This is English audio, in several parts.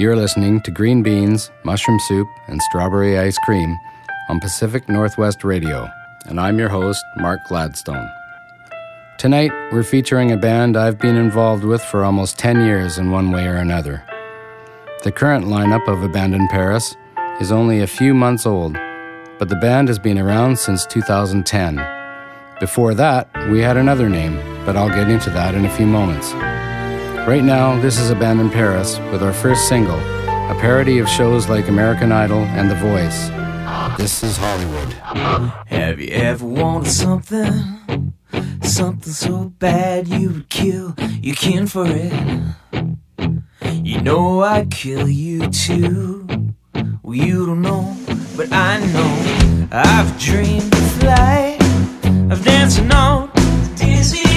You're listening to Green Beans, Mushroom Soup, and Strawberry Ice Cream on Pacific Northwest Radio, and I'm your host, Mark Gladstone. Tonight, we're featuring a band I've been involved with for almost 10 years in one way or another. The current lineup of Abandon Paris is only a few months old, but the band has been around since 2010. Before that, we had another name, but I'll get into that in a few moments. Right now, this is Abandon Paris with our first single, a parody of shows like American Idol and The Voice. This is Hollywood. Have you ever wanted something? Something so bad you would kill your kin for it? You know I'd kill you too. Well, you don't know, but I know. I've dreamed of flight, of dancing on dizzy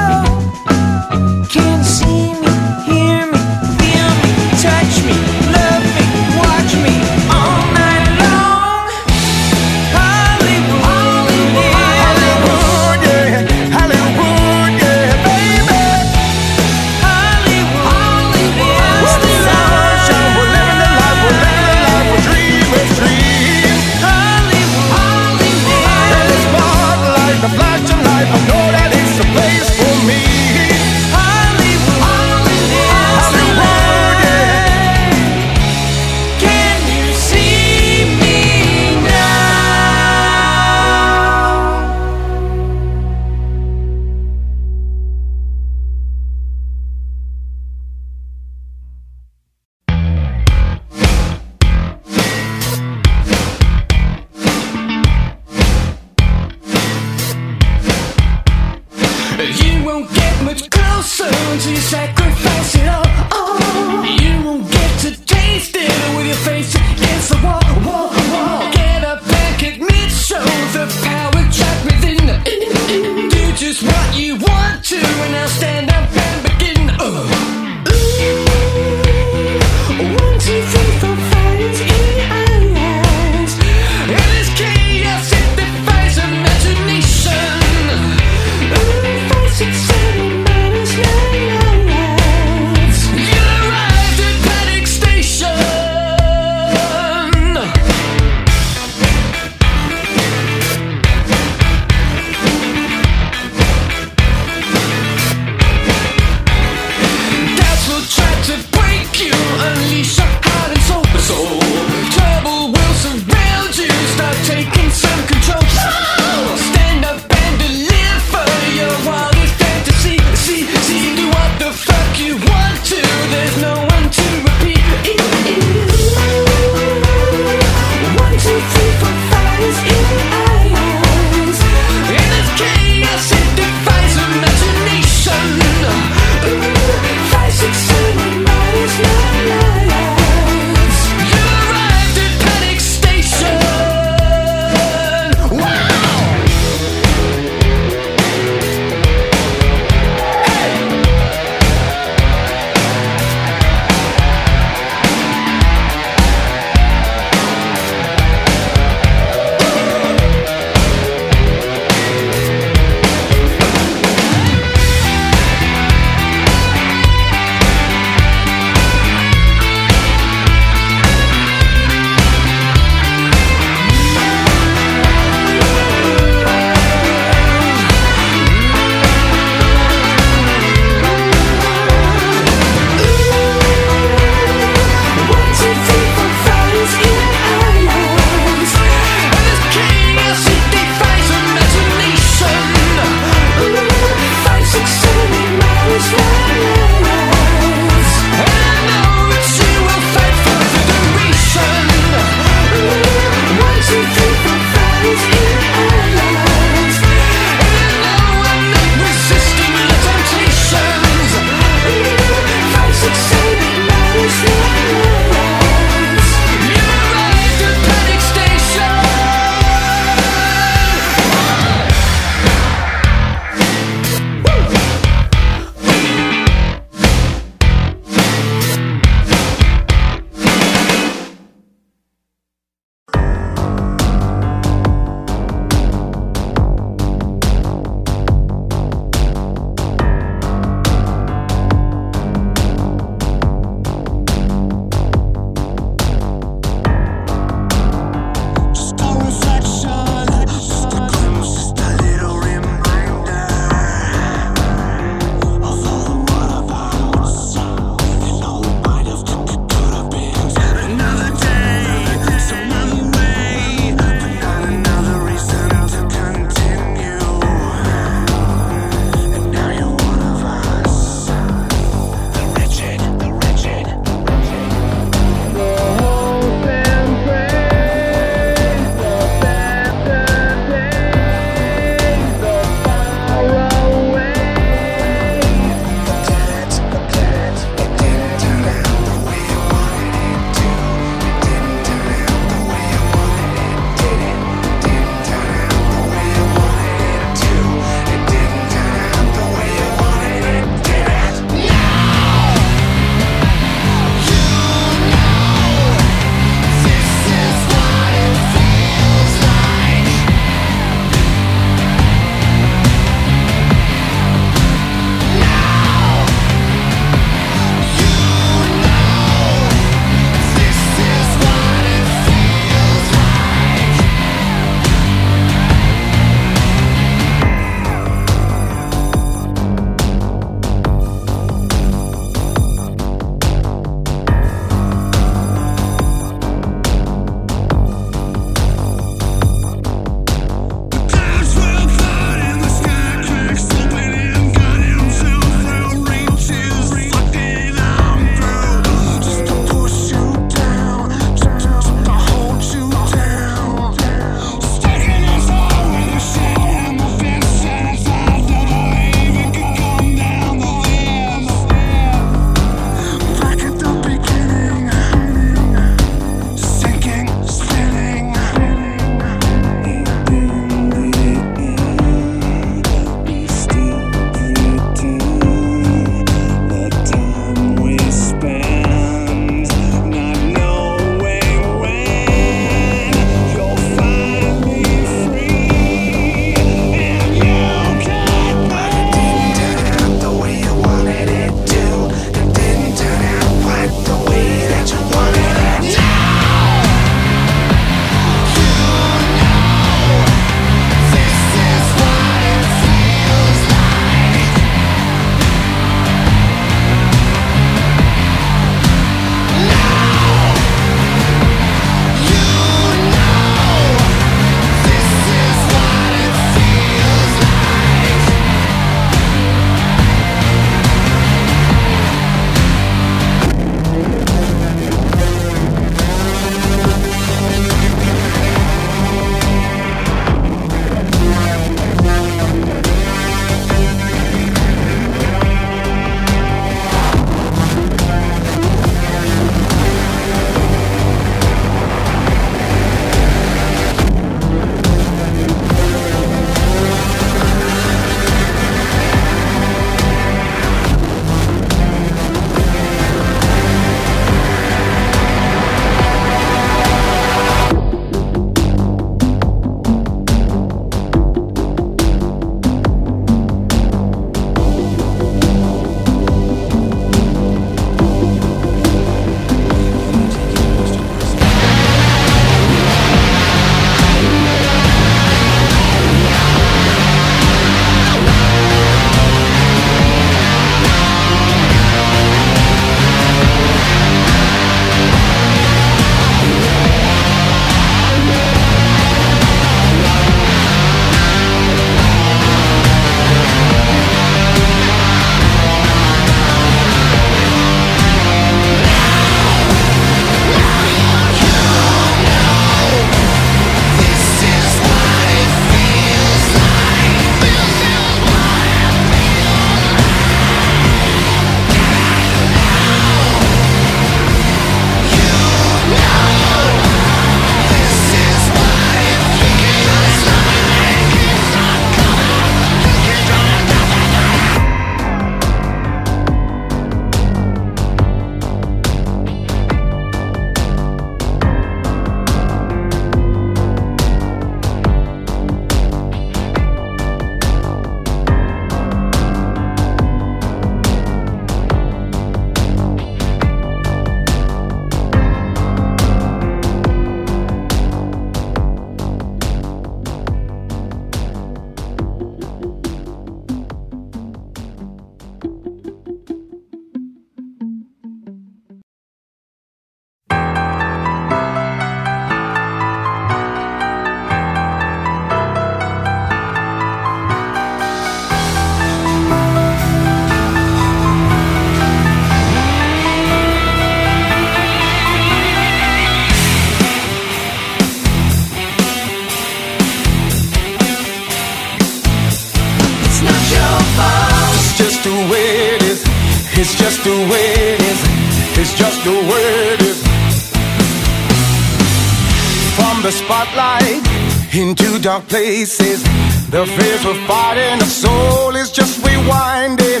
dark places. The fears we're fighting, the soul is just rewinding.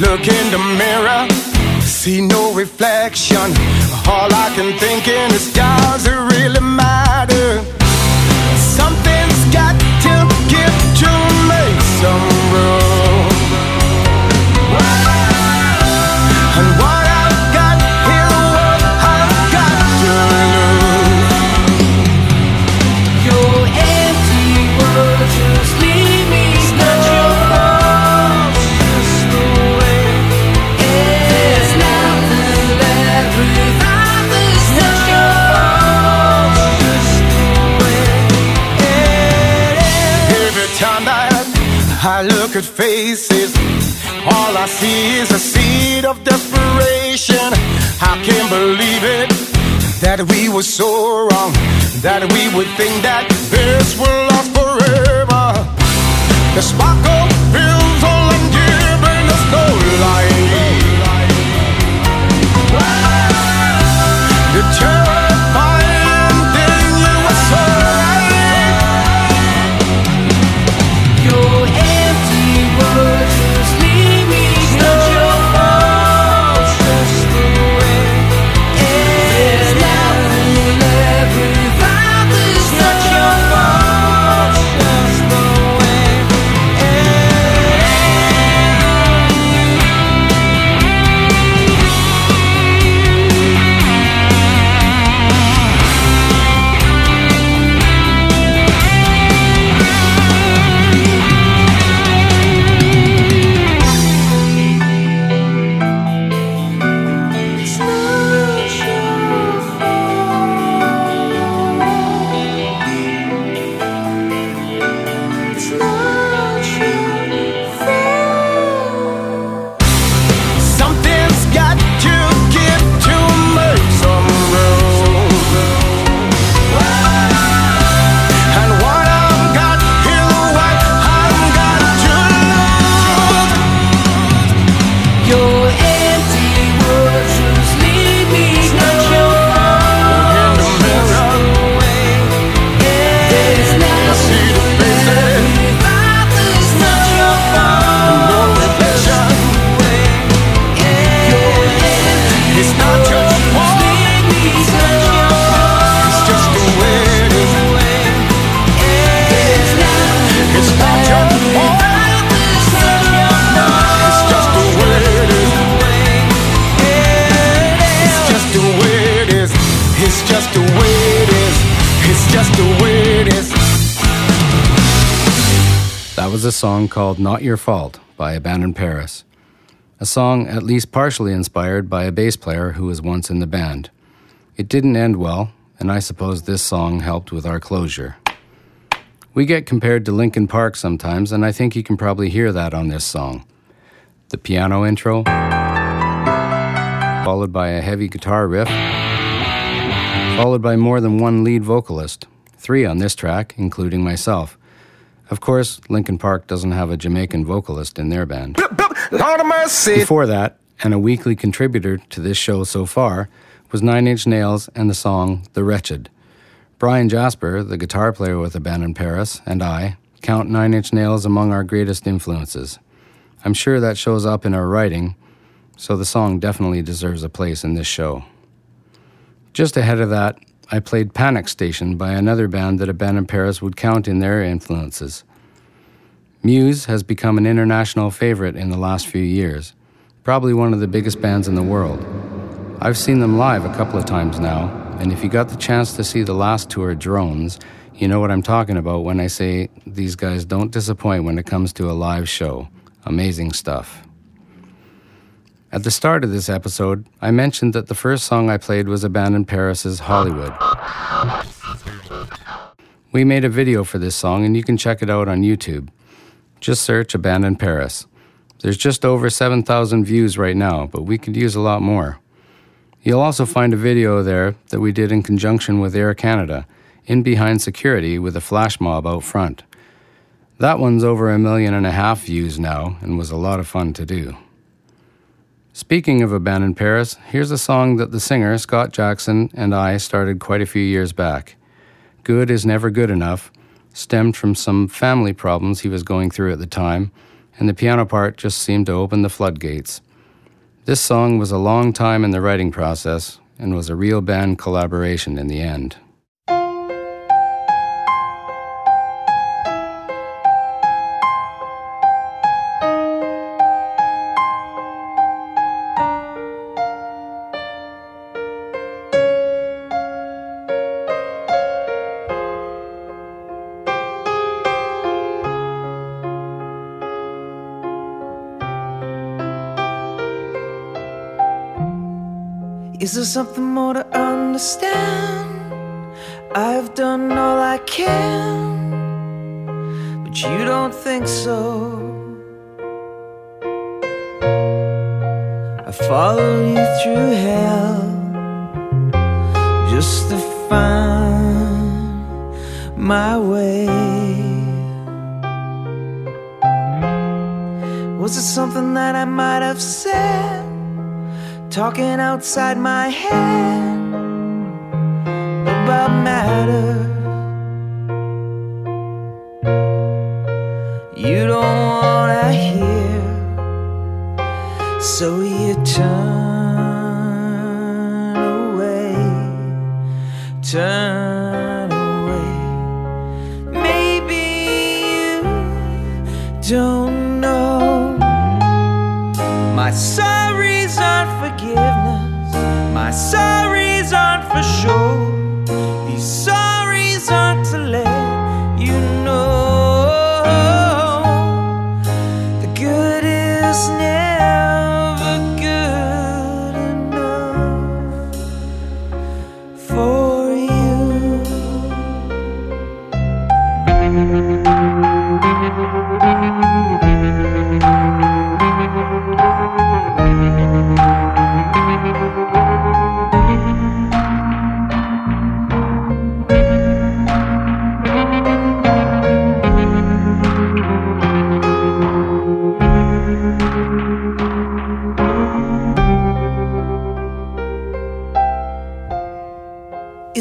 Look in the mirror, see no reflection. All I can think in is does it really matter? Something's got to give to make some room. Faces, all I see is a seed of desperation. I can't believe it that we were so wrong, that we would think that this will last forever. Called Not Your Fault by Abandon Paris. A song at least partially inspired by a bass player who was once in the band. It didn't end well, and I suppose this song helped with our closure. We get compared to Linkin Park sometimes, and I think you can probably hear that on this song. The piano intro, followed by a heavy guitar riff, followed by more than one lead vocalist, three on this track, including myself. Of course, Linkin Park doesn't have a Jamaican vocalist in their band. Lord of mercy. Before that, and a weekly contributor to this show so far, was Nine Inch Nails and the song The Wretched. Brian Jasper, the guitar player with the band in Paris, and I count Nine Inch Nails among our greatest influences. I'm sure that shows up in our writing, so the song definitely deserves a place in this show. Just ahead of that, I played Panic Station by another band that Abandon Paris would count in their influences. Muse has become an international favorite in the last few years, probably one of the biggest bands in the world. I've seen them live a couple of times now, and if you got the chance to see the last tour, Drones, you know what I'm talking about when I say these guys don't disappoint when it comes to a live show. Amazing stuff. At the start of this episode, I mentioned that the first song I played was Abandon Paris's Hollywood. We made a video for this song, and you can check it out on YouTube. Just search Abandon Paris. There's just over 7,000 views right now, but we could use a lot more. You'll also find a video there that we did in conjunction with Air Canada, in behind security with a flash mob out front. That one's over a million and a half views now and was a lot of fun to do. Speaking of Abandon Paris, here's a song that the singer Scott Jackson and I started quite a few years back. Good is Never Good Enough, stemmed from some family problems he was going through at the time, and the piano part just seemed to open the floodgates. This song was a long time in the writing process and was a real band collaboration in the end. Something more to talking outside my head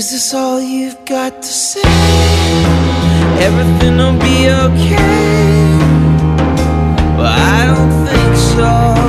Is this all you've got to say? Everything will be okay. Well, I don't think so.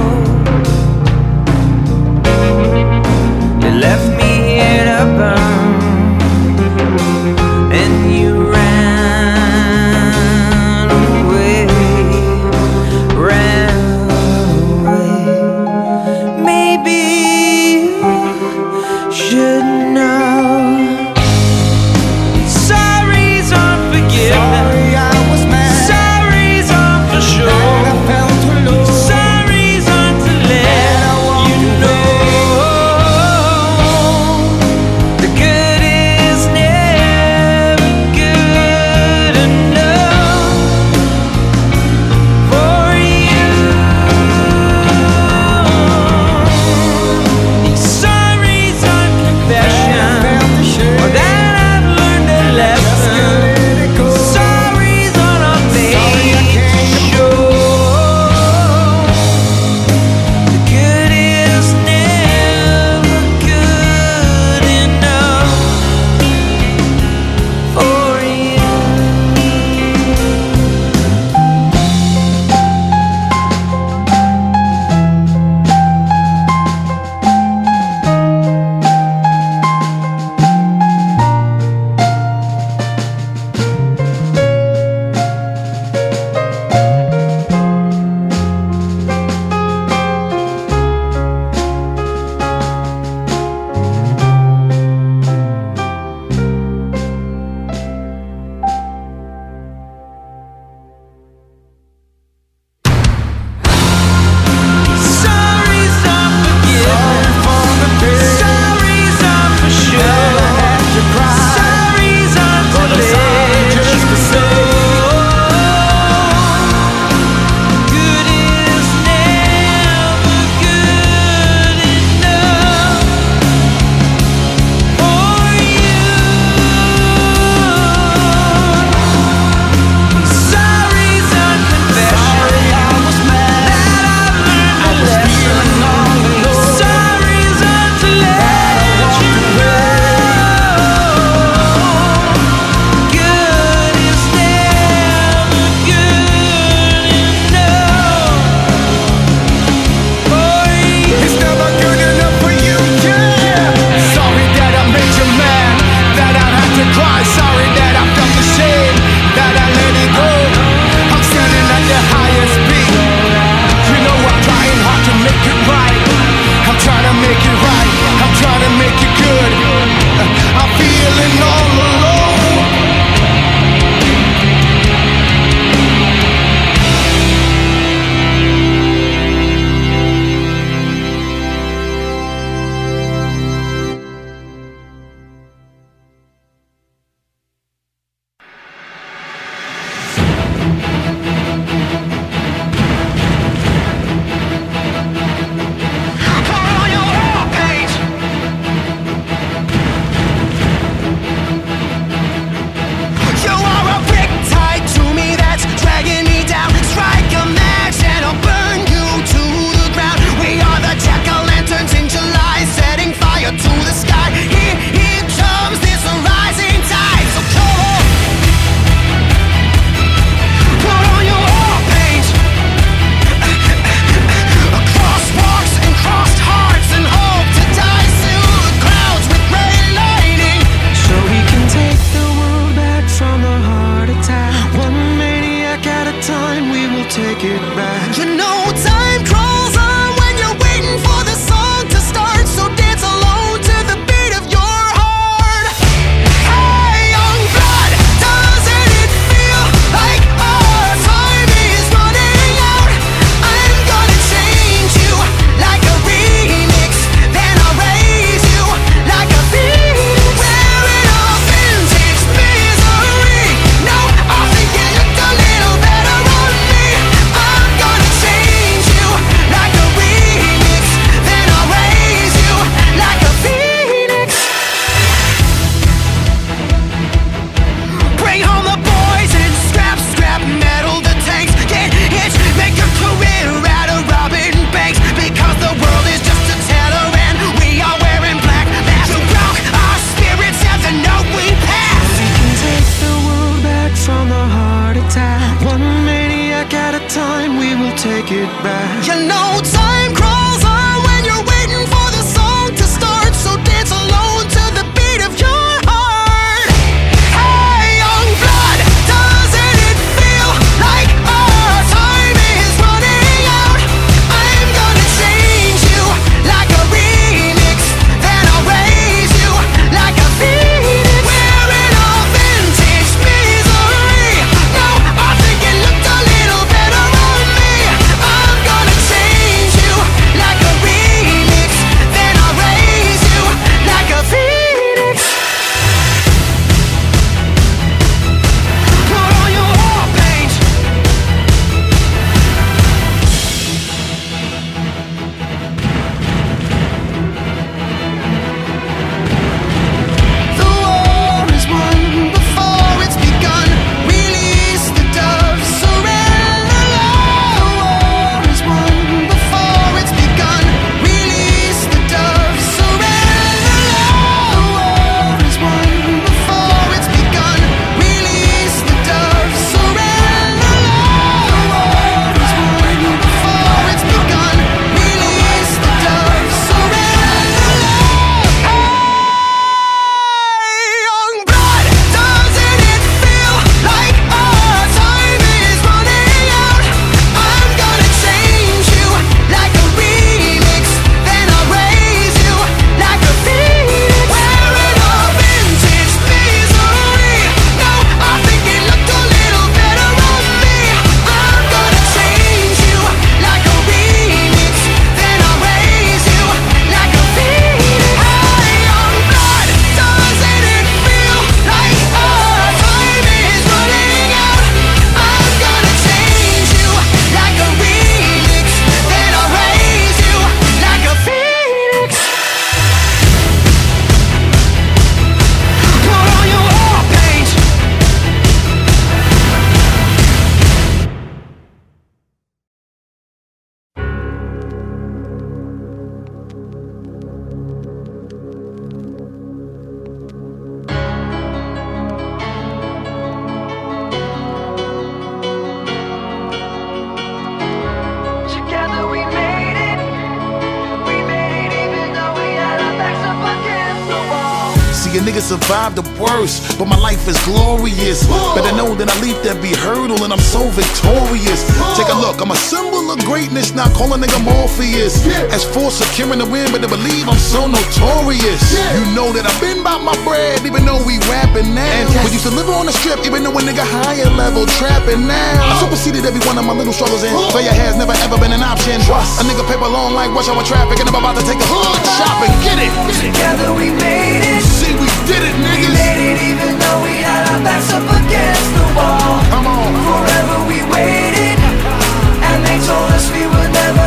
Not call a nigga Morpheus. As for securing the win, but to believe I'm so notorious. You know that I've been about my bread, even though we rapping now. We used to live on the strip, even though a nigga higher level trapping now. I superseded every one of my little struggles and uh-huh. failure has never ever been an option. A nigga paper long like rush hour traffic, and I'm about to take a uh-huh. hood shopping. Get it! Together we made it. See, we did it, niggas. We niggas. made it even though we had our backs up against the wall. Come on. Forever we waited, and they told us we were never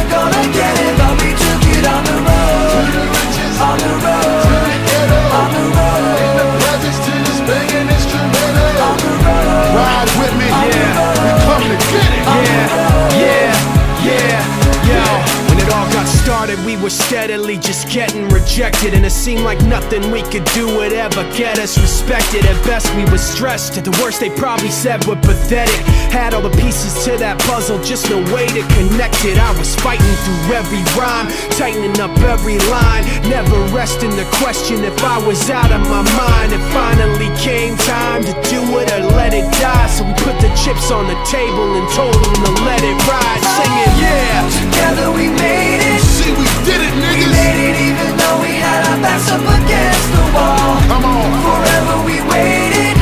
were steadily just getting rejected. And it seemed like nothing we could do would ever get us respected. At best, we were stressed. At the worst, they probably said we're pathetic. Had all the pieces to that puzzle, just no way to connect it. I was fighting through every rhyme, tightening up every line. Never resting the question if I was out of my mind. It finally came time to do it or let it die. So we put the chips on the table and told them to let it ride. Singing, yeah. Together we made it. See, we did it, We made it even though we had our backs up against the wall. Come on. Forever we waited,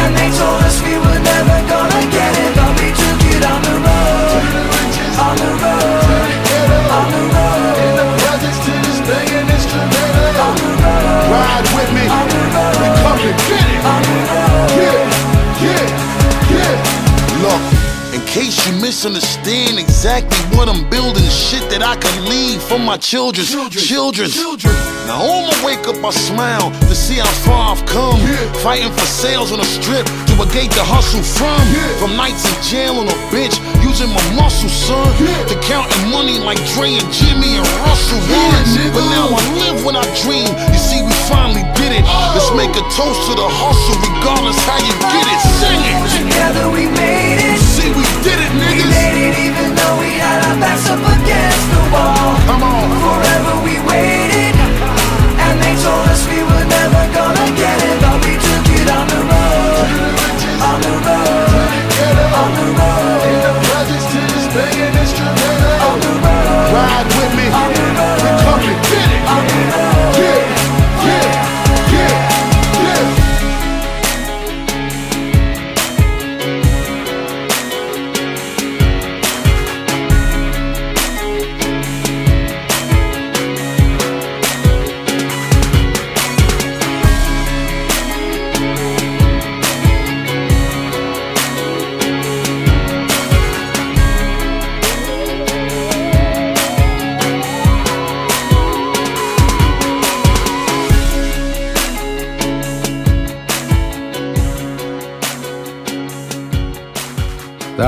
and they told us we were never gonna get it, but we took it on the road, on the road, on the road, on the road, Ride with me. on the We road, come to get it. on the road. Case you misunderstand exactly what I'm building, shit that I can leave for my children's children. Children. Now on my wake up, I smile to see how far I've come. Fighting for sales on the strip to a gate to hustle from. From nights in jail on a bench, using my muscle, son. To counting money like Dre and Jimmy and Russell once. But now I live when I dream. You see, we finally did it. Let's make a toast to the hustle, regardless how you get it. Sing it. Together we made it. See, we did it, We made it even though we had our backs up against the wall. Come on. Forever we waited, and they told us we were never gonna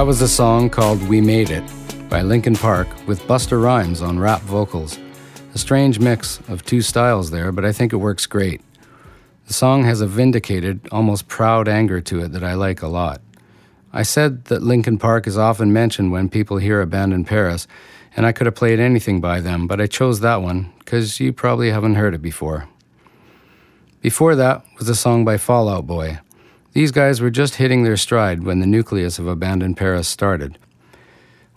That was a song called We Made It by Linkin Park with Busta Rhymes on rap vocals. A strange mix of two styles there, but I think it works great. The song has a vindicated, almost proud anger to it that I like a lot. I said that Linkin Park is often mentioned when people hear Abandon Paris, and I could have played anything by them, but I chose that one because you probably haven't heard it before. Before that was a song by Fall Out Boy. These guys were just hitting their stride when the nucleus of Abandon Paris started.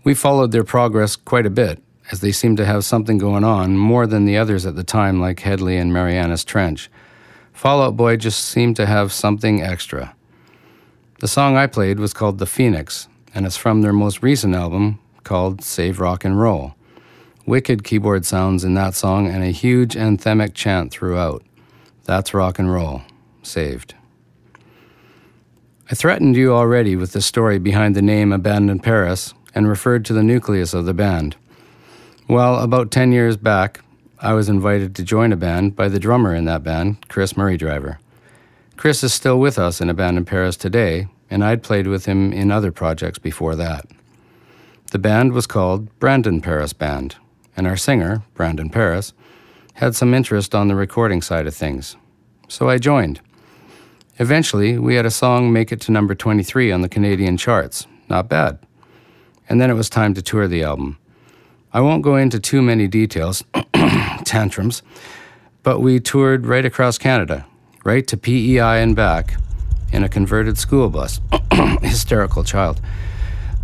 We followed their progress quite a bit, as they seemed to have something going on more than the others at the time, like Hedley and Marianas Trench. Fall Out Boy just seemed to have something extra. The song I played was called The Phoenix, and it's from their most recent album called Save Rock and Roll. Wicked keyboard sounds in that song and a huge anthemic chant throughout. That's rock and roll. Saved. I threatened you already with the story behind the name Abandon Paris and referred to the nucleus of the band. Well, about 10 years back, I was invited to join a band by the drummer in that band, Chris Murray Driver. Chris is still with us in Abandon Paris today, and I'd played with him in other projects before that. The band was called Brandon Paris Band, and our singer, Brandon Paris, had some interest on the recording side of things. So I joined. Eventually, we had a song make it to number 23 on the Canadian charts. Not bad. And then it was time to tour the album. I won't go into too many details, tantrums, but we toured right across Canada, right to PEI and back, in a converted school bus. Hysterical child.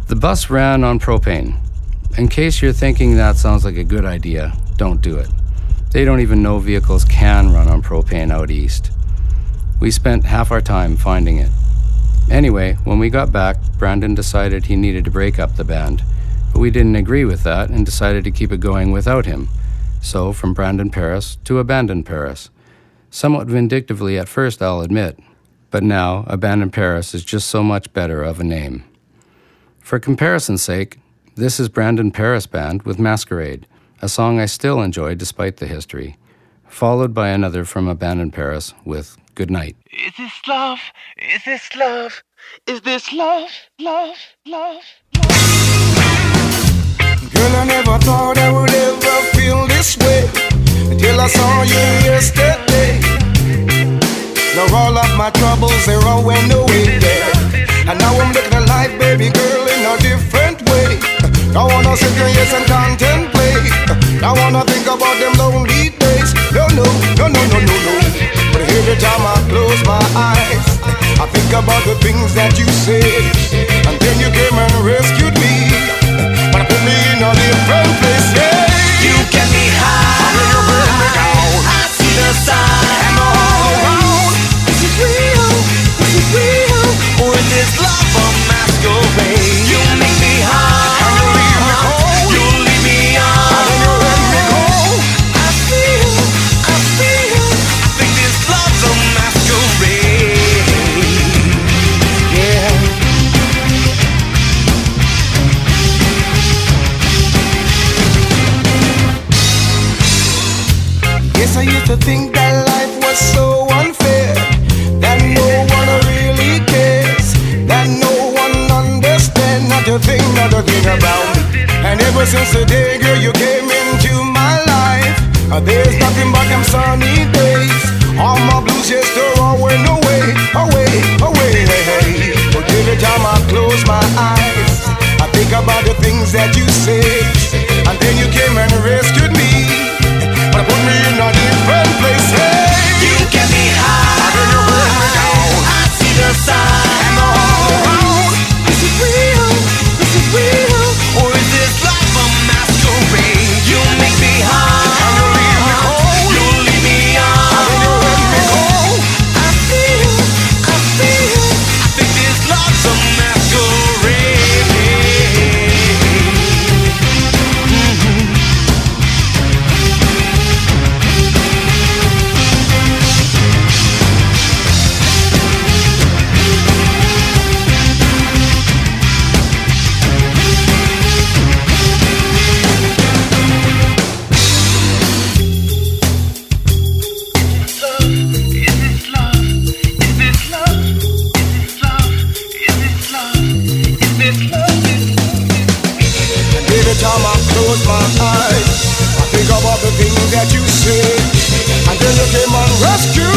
The bus ran on propane. In case you're thinking that sounds like a good idea, don't do it. They don't even know vehicles can run on propane out east. We spent half our time finding it. Anyway, when we got back, Brandon decided he needed to break up the band. But we didn't agree with that and decided to keep it going without him. So, from Brandon Paris to Abandon Paris. Somewhat vindictively at first, I'll admit. But now, Abandon Paris is just so much better of a name. For comparison's sake, this is Brandon Paris Band with Masquerade, a song I still enjoy despite the history, followed by another from Abandon Paris with Good Night. Is this love? Is this love? Is this love? Love? Love? Love? Girl, I never thought I would ever feel this way until I saw you yesterday. Now all of my troubles they're all went away, yeah. And now I'm looking at life, baby girl, in a different way. I wanna sit here, yes, and contemplate. I wanna think about them lonely days. No, no, no, no, no, no, no. Every time I close my eyes, I think about the things that you said. And then you came and rescued me. But I put me in a different place, Ever since the day, girl, you came into my life, there's nothing but them sunny days. All my blues just are going away, away, away. But every time I close my eyes, I think about the things that you said, and then you came and rescued me, but put me in a different place. Every time I close my eyes, I think about the things that you said. You came and rescued.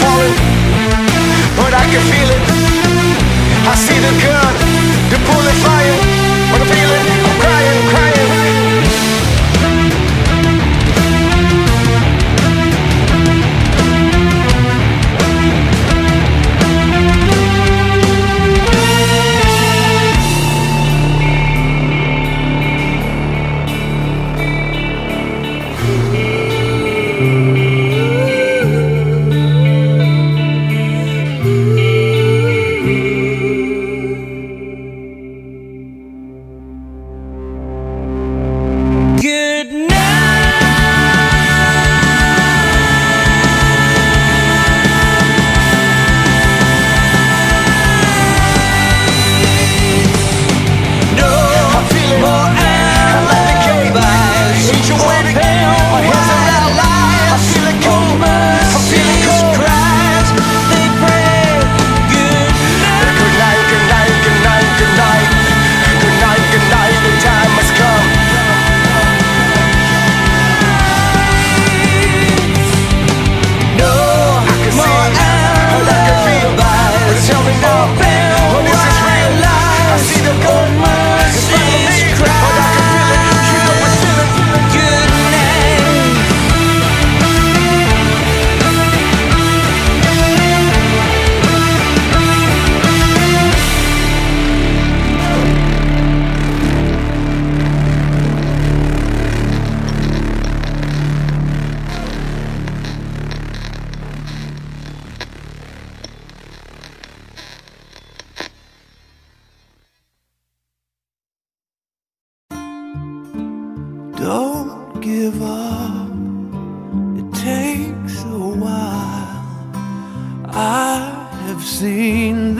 falling, but I can feel it. I see the gun, the bullet fire, but I feel it.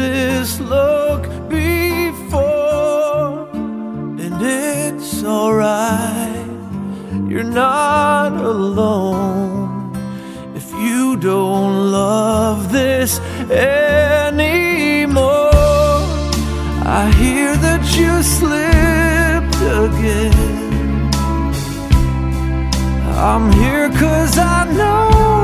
this look before, and it's alright. You're not alone if you don't love this anymore. I hear that you slipped again. I'm here cause I know.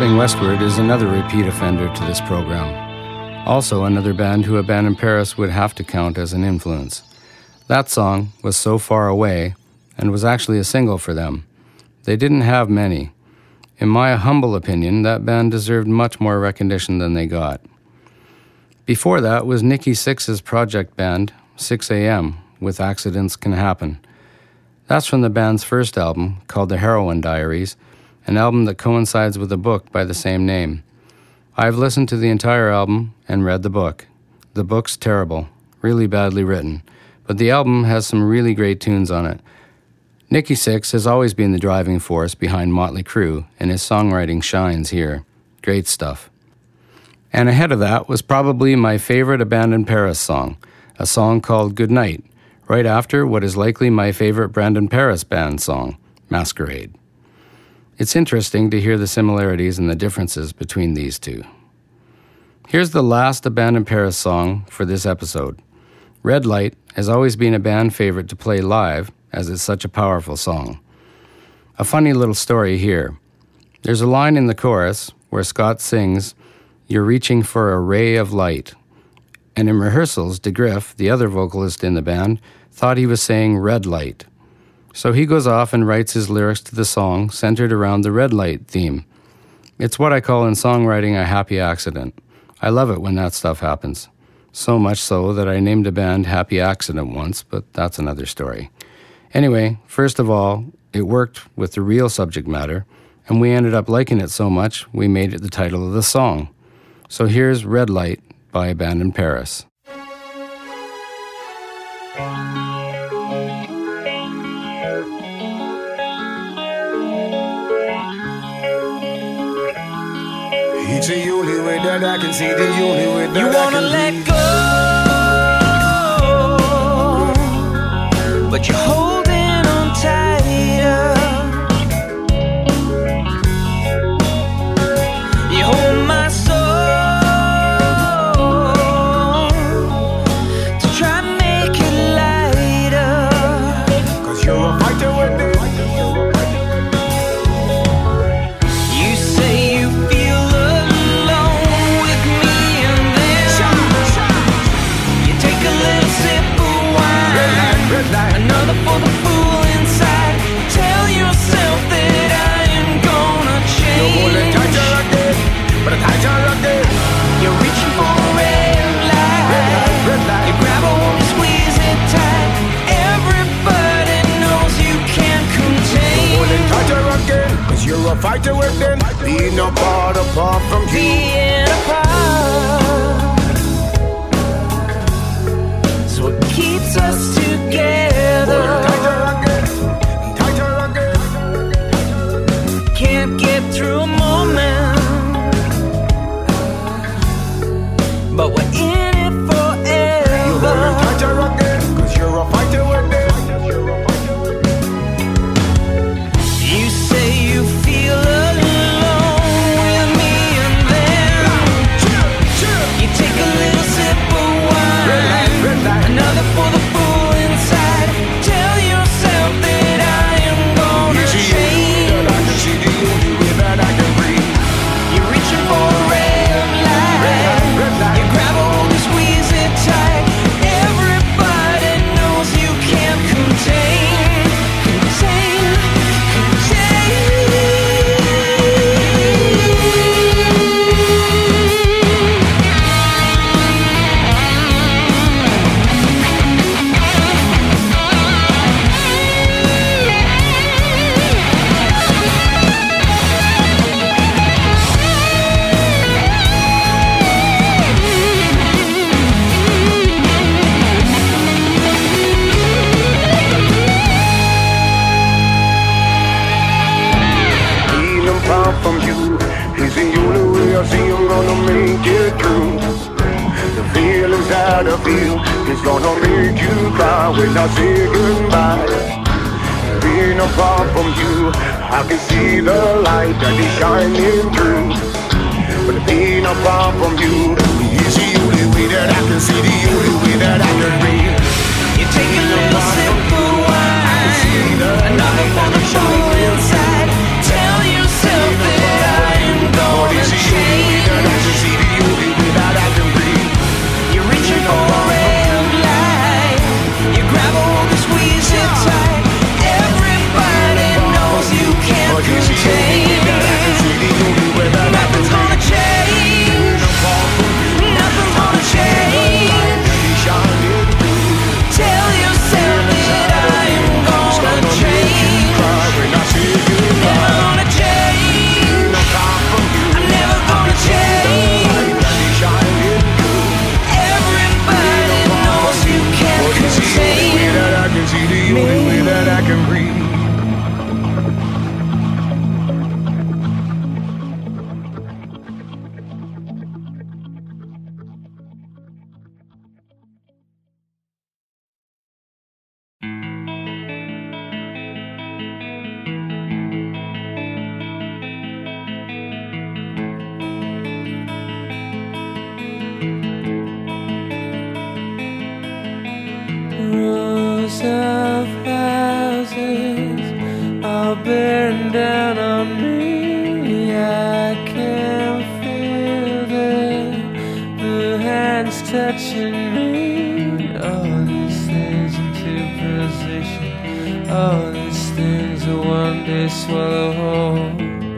Stabbing Westward is another repeat offender to this program. Also, another band who Abandon Paris would have to count as an influence. That song was So Far Away and was actually a single for them. They didn't have many. In my humble opinion, that band deserved much more recognition than they got. Before that was Nikki Sixx's project band, Sixx:A.M., with Accidents Can Happen. That's from the band's first album, called The Heroin Diaries, an album that coincides with a book by the same name. I've listened to the entire album and read the book. The book's terrible, really badly written, but the album has some really great tunes on it. Nikki Sixx has always been the driving force behind Motley Crue, and his songwriting shines here. Great stuff. And ahead of that was probably my favorite Abandon Paris song, a song called Good Night, right after what is likely my favorite Brandon Paris band song, Masquerade. It's interesting to hear the similarities and the differences between these two. Here's the last Abandon Paris song for this episode. Red Light has always been a band favorite to play live, as it's such a powerful song. A funny little story here. There's a line in the chorus where Scott sings, You're reaching for a ray of light. And in rehearsals, DeGriff, the other vocalist in the band, thought he was saying red light. So he goes off and writes his lyrics to the song centered around the red light theme. It's what I call in songwriting a happy accident. I love it when that stuff happens. So much so that I named a band Happy Accident once, but that's another story. Anyway, first of all, it worked with the real subject matter, and we ended up liking it so much we made it the title of the song. So here's Red Light by Abandon Paris. It's the only way that I can see, the only way that You I wanna let breathe. go, but you're holding gotta feel It's gonna make you cry when I say goodbye. Being apart from you. I can see the light that is shining through. But being apart from you. Is the only way that I can see The only way that I can breathe. You take a little sip of wine. Another for the show inside. Oh, All these things will one day swallow whole.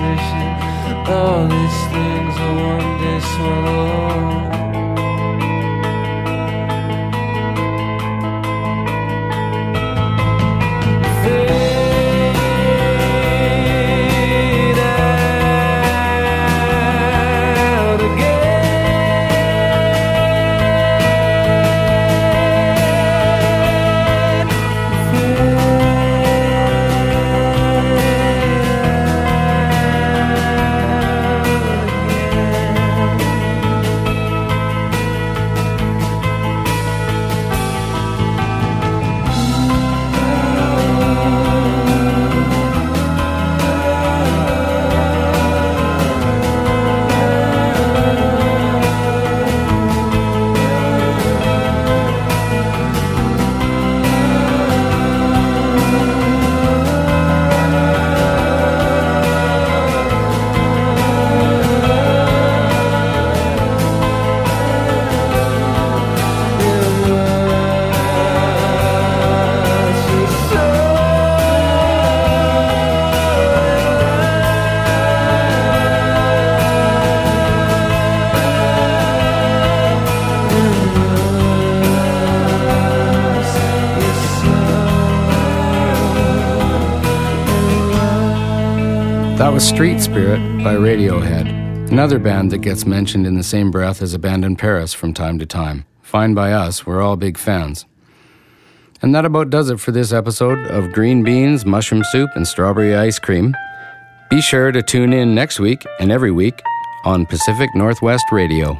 Position. All these things are one day swallow. Street Spirit by Radiohead, another band that gets mentioned in the same breath as Abandon Paris from time to time. Fine by us, we're all big fans. And that about does it for this episode of Green Beans, Mushroom Soup, and Strawberry Ice Cream. Be sure to tune in next week and every week on Pacific Northwest Radio.